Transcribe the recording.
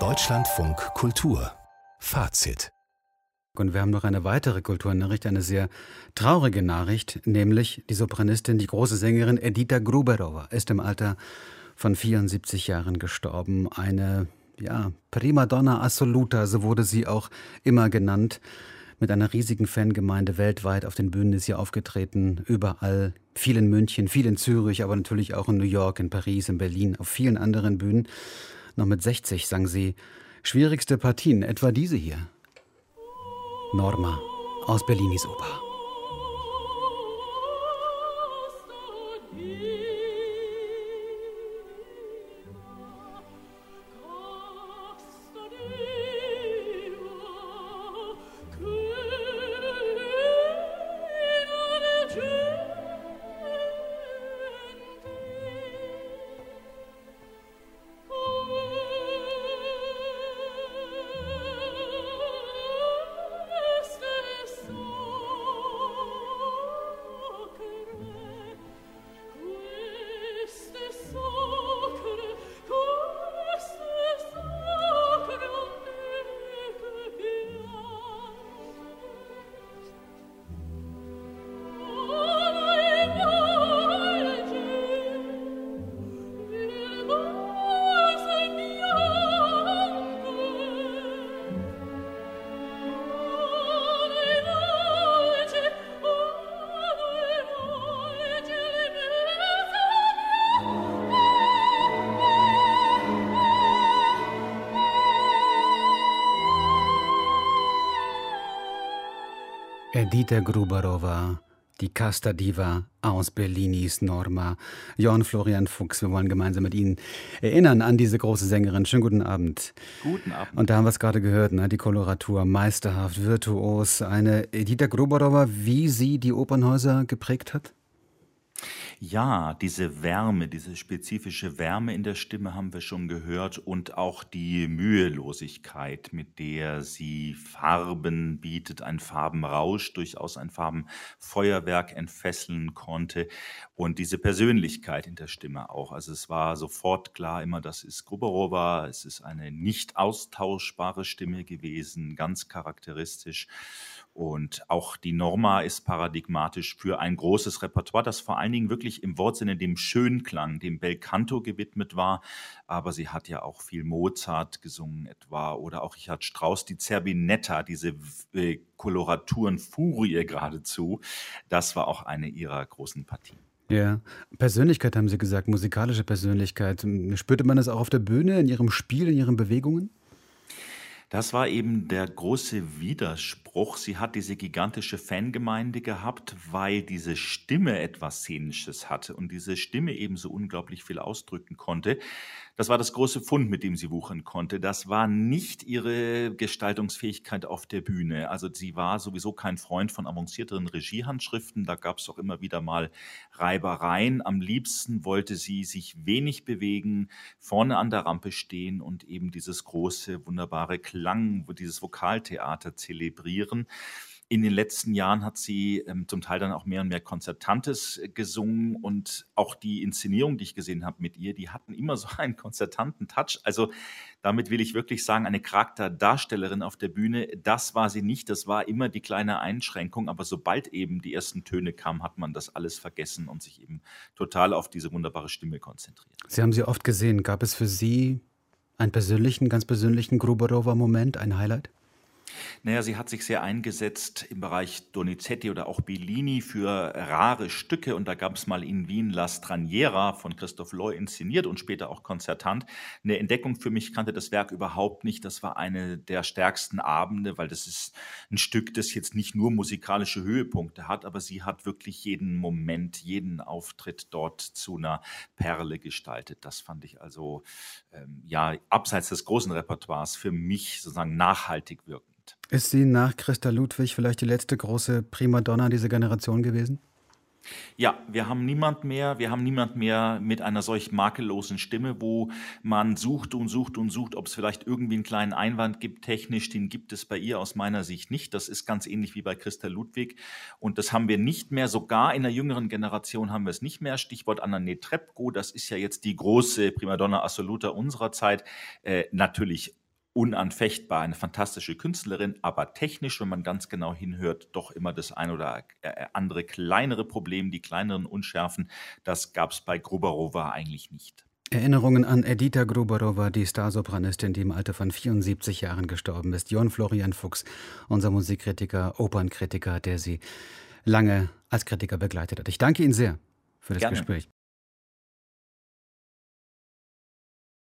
Deutschlandfunk Kultur Fazit und wir haben noch eine weitere Kulturnachricht, eine sehr traurige Nachricht, nämlich die Sopranistin, die große Sängerin Edita Gruberova ist im Alter von 74 Jahren gestorben. Eine ja, Prima Donna Assoluta, so wurde sie auch immer genannt. Mit einer riesigen Fangemeinde weltweit auf den Bühnen ist sie aufgetreten, überall, viel in München, viel in Zürich, aber natürlich auch in New York, in Paris, in Berlin, auf vielen anderen Bühnen. Noch mit 60 sang sie schwierigste Partien, etwa diese hier. Norma aus Bellinis Oper. Edita Gruberova, die Casta Diva aus Bellinis Norma. Jorn Florian Fuchs, wir wollen gemeinsam mit Ihnen erinnern an diese große Sängerin. Schönen guten Abend. Guten Abend. Und da haben wir es gerade gehört, ne? die Koloratur, meisterhaft, virtuos. Eine Edita Gruberova, wie sie die Opernhäuser geprägt hat? Ja, diese Wärme, diese spezifische Wärme in der Stimme haben wir schon gehört und auch die Mühelosigkeit, mit der sie Farben bietet, ein Farbenrausch, durchaus ein Farbenfeuerwerk entfesseln konnte und diese Persönlichkeit in der Stimme auch. Also es war sofort klar immer, das ist Gruberova, es ist eine nicht austauschbare Stimme gewesen, ganz charakteristisch. Und auch die Norma ist paradigmatisch für ein großes Repertoire, das vor allen Dingen wirklich im Wortsinne dem Schönklang, dem Belcanto gewidmet war. Aber sie hat ja auch viel Mozart gesungen etwa oder auch Richard Strauss, die Zerbinetta, diese äh, Koloraturen Furie geradezu. Das war auch eine ihrer großen Partien. Ja, Persönlichkeit haben Sie gesagt, musikalische Persönlichkeit. Spürte man das auch auf der Bühne, in Ihrem Spiel, in Ihren Bewegungen? Das war eben der große Widerspruch. Sie hat diese gigantische Fangemeinde gehabt, weil diese Stimme etwas Szenisches hatte und diese Stimme eben so unglaublich viel ausdrücken konnte. Das war das große Fund, mit dem sie wuchern konnte. Das war nicht ihre Gestaltungsfähigkeit auf der Bühne. Also sie war sowieso kein Freund von avancierteren Regiehandschriften. Da gab es auch immer wieder mal Reibereien. Am liebsten wollte sie sich wenig bewegen, vorne an der Rampe stehen und eben dieses große, wunderbare Klang, dieses Vokaltheater zelebrieren. In den letzten Jahren hat sie ähm, zum Teil dann auch mehr und mehr Konzertantes äh, gesungen und auch die Inszenierung, die ich gesehen habe mit ihr, die hatten immer so einen konzertanten Touch. Also damit will ich wirklich sagen, eine Charakterdarstellerin auf der Bühne, das war sie nicht. Das war immer die kleine Einschränkung. Aber sobald eben die ersten Töne kamen, hat man das alles vergessen und sich eben total auf diese wunderbare Stimme konzentriert. Sie haben sie oft gesehen. Gab es für Sie einen persönlichen, ganz persönlichen Gruberower-Moment, ein Highlight? Naja, sie hat sich sehr eingesetzt im Bereich Donizetti oder auch Bellini für rare Stücke und da gab es mal in Wien La Straniera von Christoph Loy inszeniert und später auch konzertant. Eine Entdeckung für mich kannte das Werk überhaupt nicht. Das war eine der stärksten Abende, weil das ist ein Stück, das jetzt nicht nur musikalische Höhepunkte hat, aber sie hat wirklich jeden Moment, jeden Auftritt dort zu einer Perle gestaltet. Das fand ich also ähm, ja abseits des großen Repertoires für mich sozusagen nachhaltig wirken. Ist sie nach Christa Ludwig vielleicht die letzte große Primadonna dieser Generation gewesen? Ja, wir haben niemand mehr wir haben niemand mehr mit einer solch makellosen Stimme, wo man sucht und sucht und sucht, ob es vielleicht irgendwie einen kleinen Einwand gibt technisch. Den gibt es bei ihr aus meiner Sicht nicht. Das ist ganz ähnlich wie bei Christa Ludwig und das haben wir nicht mehr. Sogar in der jüngeren Generation haben wir es nicht mehr. Stichwort Anna Trepko, das ist ja jetzt die große Primadonna Assoluta unserer Zeit. Äh, natürlich unanfechtbar, eine fantastische Künstlerin, aber technisch, wenn man ganz genau hinhört, doch immer das ein oder äh, andere kleinere Problem, die kleineren Unschärfen. Das gab es bei Gruberova eigentlich nicht. Erinnerungen an Edita Gruberova, die Starsopranistin, die im Alter von 74 Jahren gestorben ist. Jon Florian Fuchs, unser Musikkritiker, Opernkritiker, der sie lange als Kritiker begleitet hat. Ich danke Ihnen sehr für das Gerne. Gespräch.